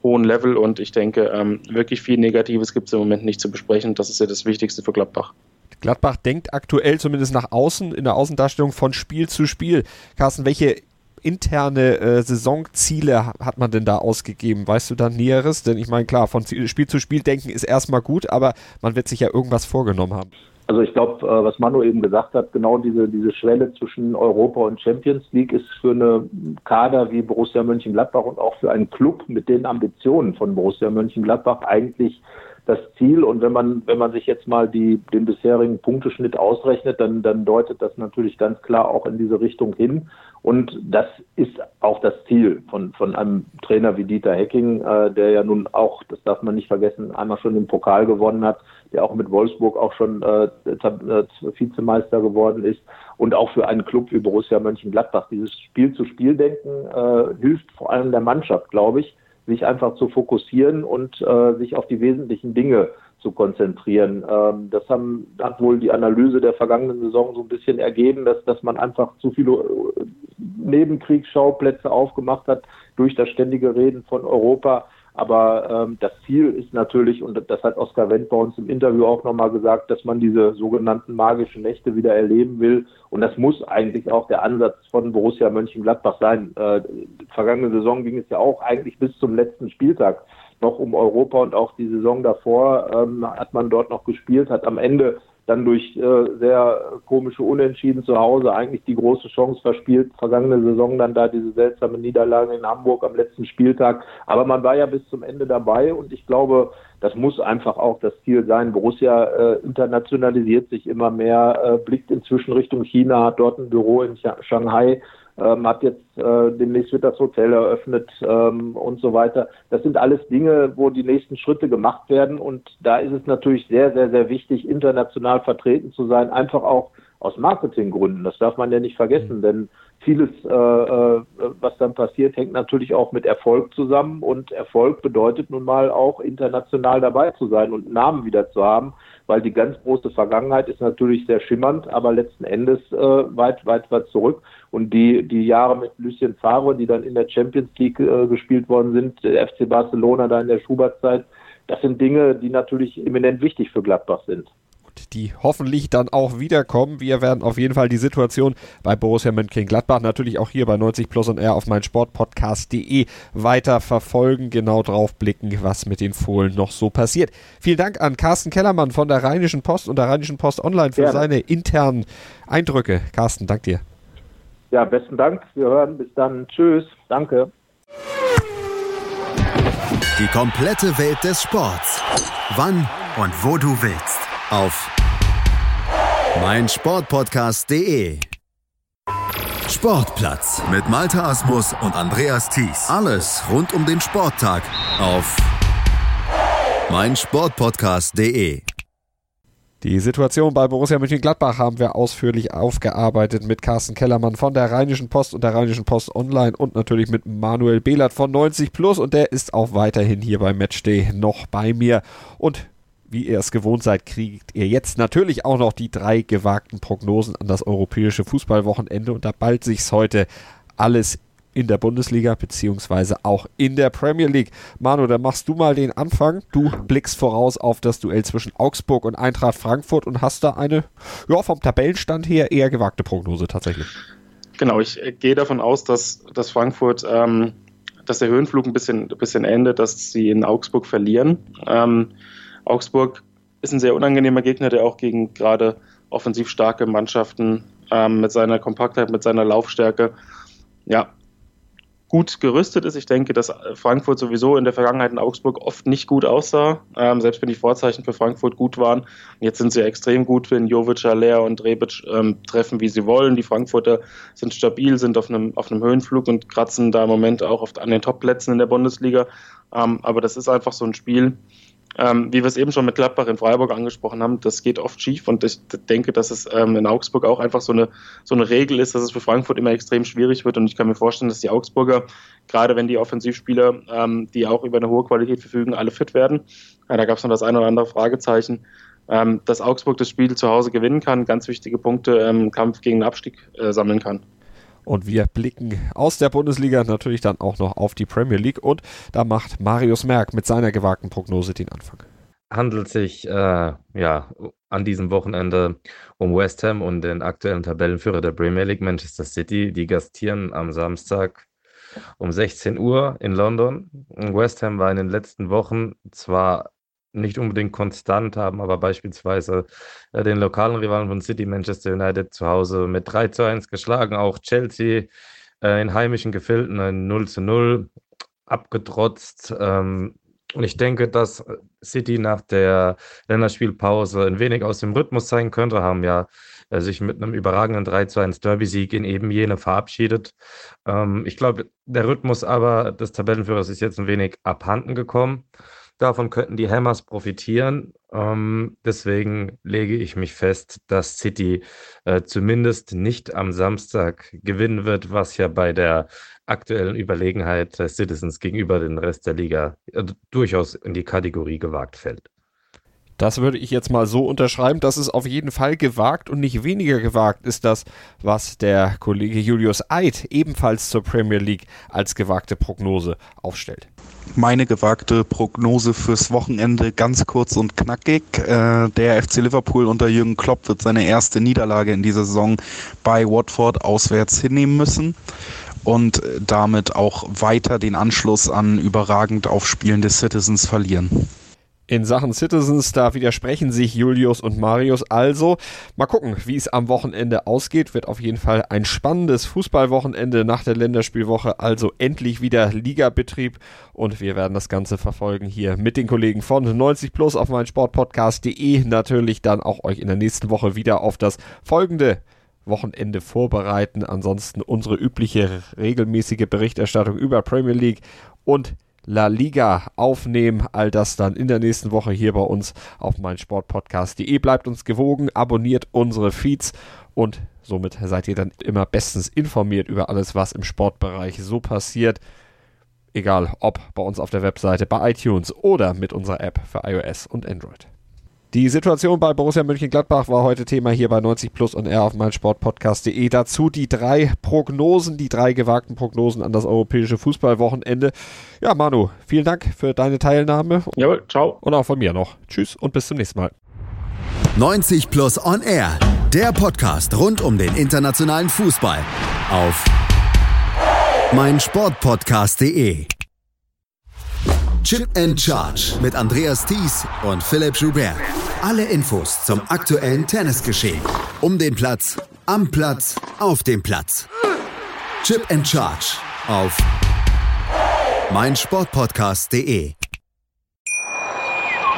hohen Level und ich denke, ähm, wirklich viel Negatives gibt es im Moment nicht zu besprechen. Das ist ja das Wichtigste für Gladbach. Gladbach denkt aktuell zumindest nach außen, in der Außendarstellung von Spiel zu Spiel. Carsten, welche interne äh, Saisonziele hat man denn da ausgegeben? Weißt du da Näheres? Denn ich meine, klar, von Spiel zu Spiel denken ist erstmal gut, aber man wird sich ja irgendwas vorgenommen haben. Also ich glaube, äh, was Manu eben gesagt hat, genau diese, diese Schwelle zwischen Europa und Champions League ist für eine Kader wie Borussia Mönchengladbach und auch für einen Club mit den Ambitionen von Borussia Mönchengladbach eigentlich das Ziel. Und wenn man, wenn man sich jetzt mal die, den bisherigen Punkteschnitt ausrechnet, dann, dann deutet das natürlich ganz klar auch in diese Richtung hin. Und das ist auch das Ziel von, von einem Trainer wie Dieter Hecking, äh, der ja nun auch, das darf man nicht vergessen, einmal schon den Pokal gewonnen hat, der auch mit Wolfsburg auch schon äh, äh Vizemeister geworden ist und auch für einen Club wie Borussia Mönchengladbach. Dieses Spiel-zu-Spiel-Denken äh, hilft vor allem der Mannschaft, glaube ich, sich einfach zu fokussieren und äh, sich auf die wesentlichen Dinge zu konzentrieren. Ähm, das haben, hat wohl die Analyse der vergangenen Saison so ein bisschen ergeben, dass, dass man einfach zu viele äh, Nebenkriegsschauplätze aufgemacht hat durch das ständige Reden von Europa Aber ähm, das Ziel ist natürlich, und das hat Oskar Wendt bei uns im Interview auch nochmal gesagt, dass man diese sogenannten magischen Nächte wieder erleben will. Und das muss eigentlich auch der Ansatz von Borussia Mönchengladbach sein. Äh, vergangene Saison ging es ja auch eigentlich bis zum letzten Spieltag noch um Europa und auch die Saison davor ähm, hat man dort noch gespielt, hat am Ende dann durch äh, sehr komische Unentschieden zu Hause eigentlich die große Chance verspielt. Vergangene Saison dann da diese seltsame Niederlage in Hamburg am letzten Spieltag. Aber man war ja bis zum Ende dabei und ich glaube, das muss einfach auch das Ziel sein. Borussia äh, internationalisiert sich immer mehr, äh, blickt inzwischen Richtung China, hat dort ein Büro in Shanghai ähm, hat jetzt äh, demnächst wird das Hotel eröffnet ähm, und so weiter. Das sind alles Dinge, wo die nächsten Schritte gemacht werden und da ist es natürlich sehr, sehr, sehr wichtig, international vertreten zu sein, einfach auch aus Marketinggründen. Das darf man ja nicht vergessen, denn vieles, äh, äh, was dann passiert, hängt natürlich auch mit Erfolg zusammen. Und Erfolg bedeutet nun mal auch international dabei zu sein und Namen wieder zu haben, weil die ganz große Vergangenheit ist natürlich sehr schimmernd, aber letzten Endes äh, weit, weit, weit zurück. Und die, die Jahre mit Lucien Favre, die dann in der Champions League äh, gespielt worden sind, der FC Barcelona da in der Schubert-Zeit, das sind Dinge, die natürlich eminent wichtig für Gladbach sind die hoffentlich dann auch wiederkommen. Wir werden auf jeden Fall die Situation bei Borussia Mönchengladbach natürlich auch hier bei 90 Plus und R auf mein Sportpodcast.de weiter verfolgen, genau drauf blicken, was mit den Fohlen noch so passiert. Vielen Dank an Carsten Kellermann von der Rheinischen Post und der Rheinischen Post Online für Gerne. seine internen Eindrücke. Carsten, dank dir. Ja, besten Dank. Wir hören. Bis dann. Tschüss. Danke. Die komplette Welt des Sports. Wann und wo du willst auf meinsportpodcast.de. Sportplatz mit Malta Asmus und Andreas Thies. Alles rund um den Sporttag auf meinsportpodcast.de. Die Situation bei Borussia Mönchengladbach haben wir ausführlich aufgearbeitet mit Carsten Kellermann von der Rheinischen Post und der Rheinischen Post Online und natürlich mit Manuel Behlert von 90 Plus und der ist auch weiterhin hier beim Matchday noch bei mir. Und wie ihr es gewohnt seid, kriegt ihr jetzt natürlich auch noch die drei gewagten Prognosen an das europäische Fußballwochenende und da ballt sich's heute alles in der Bundesliga beziehungsweise auch in der Premier League. Manu, dann machst du mal den Anfang. Du blickst voraus auf das Duell zwischen Augsburg und Eintracht Frankfurt und hast da eine, ja, vom Tabellenstand her eher gewagte Prognose tatsächlich. Genau, ich äh, gehe davon aus, dass, dass Frankfurt, ähm, dass der Höhenflug ein bisschen, ein bisschen endet, dass sie in Augsburg verlieren. Ähm, Augsburg ist ein sehr unangenehmer Gegner, der auch gegen gerade offensiv starke Mannschaften ähm, mit seiner Kompaktheit, mit seiner Laufstärke, ja, gut gerüstet ist. Ich denke, dass Frankfurt sowieso in der Vergangenheit in Augsburg oft nicht gut aussah, ähm, selbst wenn die Vorzeichen für Frankfurt gut waren. Und jetzt sind sie extrem gut, wenn Jovic, Aller und Rebic ähm, treffen, wie sie wollen. Die Frankfurter sind stabil, sind auf einem, auf einem Höhenflug und kratzen da im Moment auch oft an den Topplätzen in der Bundesliga. Ähm, aber das ist einfach so ein Spiel, ähm, wie wir es eben schon mit Gladbach in Freiburg angesprochen haben, das geht oft schief und ich denke, dass es ähm, in Augsburg auch einfach so eine, so eine Regel ist, dass es für Frankfurt immer extrem schwierig wird und ich kann mir vorstellen, dass die Augsburger, gerade wenn die Offensivspieler, ähm, die auch über eine hohe Qualität verfügen, alle fit werden. Ja, da gab es noch das eine oder andere Fragezeichen. Ähm, dass Augsburg das Spiel zu Hause gewinnen kann, ganz wichtige Punkte im Kampf gegen den Abstieg äh, sammeln kann. Und wir blicken aus der Bundesliga natürlich dann auch noch auf die Premier League. Und da macht Marius Merck mit seiner gewagten Prognose den Anfang. Handelt sich äh, ja an diesem Wochenende um West Ham und den aktuellen Tabellenführer der Premier League, Manchester City. Die gastieren am Samstag um 16 Uhr in London. West Ham war in den letzten Wochen zwar nicht unbedingt konstant haben, aber beispielsweise äh, den lokalen Rivalen von City, Manchester United, zu Hause mit 3 zu 1 geschlagen, auch Chelsea äh, in heimischen Gefilden ein 0 zu 0 abgetrotzt. Ähm, und ich denke, dass City nach der Länderspielpause ein wenig aus dem Rhythmus sein könnte, haben ja äh, sich mit einem überragenden 3 zu 1 Derby-Sieg in eben jene verabschiedet. Ähm, ich glaube, der Rhythmus aber des Tabellenführers ist jetzt ein wenig abhanden gekommen. Davon könnten die Hammers profitieren. Ähm, deswegen lege ich mich fest, dass City äh, zumindest nicht am Samstag gewinnen wird, was ja bei der aktuellen Überlegenheit des Citizens gegenüber dem Rest der Liga äh, durchaus in die Kategorie gewagt fällt. Das würde ich jetzt mal so unterschreiben. Das ist auf jeden Fall gewagt und nicht weniger gewagt ist das, was der Kollege Julius Eid ebenfalls zur Premier League als gewagte Prognose aufstellt. Meine gewagte Prognose fürs Wochenende ganz kurz und knackig. Äh, der FC Liverpool unter Jürgen Klopp wird seine erste Niederlage in dieser Saison bei Watford auswärts hinnehmen müssen und damit auch weiter den Anschluss an überragend aufspielende Citizens verlieren. In Sachen Citizens, da widersprechen sich Julius und Marius. Also, mal gucken, wie es am Wochenende ausgeht. Wird auf jeden Fall ein spannendes Fußballwochenende nach der Länderspielwoche. Also endlich wieder Ligabetrieb. Und wir werden das Ganze verfolgen hier mit den Kollegen von 90 Plus auf meinsportpodcast.de. Natürlich dann auch euch in der nächsten Woche wieder auf das folgende Wochenende vorbereiten. Ansonsten unsere übliche regelmäßige Berichterstattung über Premier League und La Liga aufnehmen. All das dann in der nächsten Woche hier bei uns auf meinsportpodcast.de. Bleibt uns gewogen, abonniert unsere Feeds und somit seid ihr dann immer bestens informiert über alles, was im Sportbereich so passiert. Egal ob bei uns auf der Webseite, bei iTunes oder mit unserer App für iOS und Android. Die Situation bei Borussia Mönchengladbach war heute Thema hier bei 90 Plus und R auf meinsportpodcast.de. Dazu die drei Prognosen, die drei gewagten Prognosen an das europäische Fußballwochenende. Ja, Manu, vielen Dank für deine Teilnahme. Jawohl, ciao. Und auch von mir noch. Tschüss und bis zum nächsten Mal. 90 Plus On Air, der Podcast rund um den internationalen Fußball auf meinsportpodcast.de. Chip and Charge mit Andreas Thies und Philipp Joubert. Alle Infos zum aktuellen Tennisgeschehen. Um den Platz, am Platz, auf dem Platz. Chip and Charge auf meinsportpodcast.de.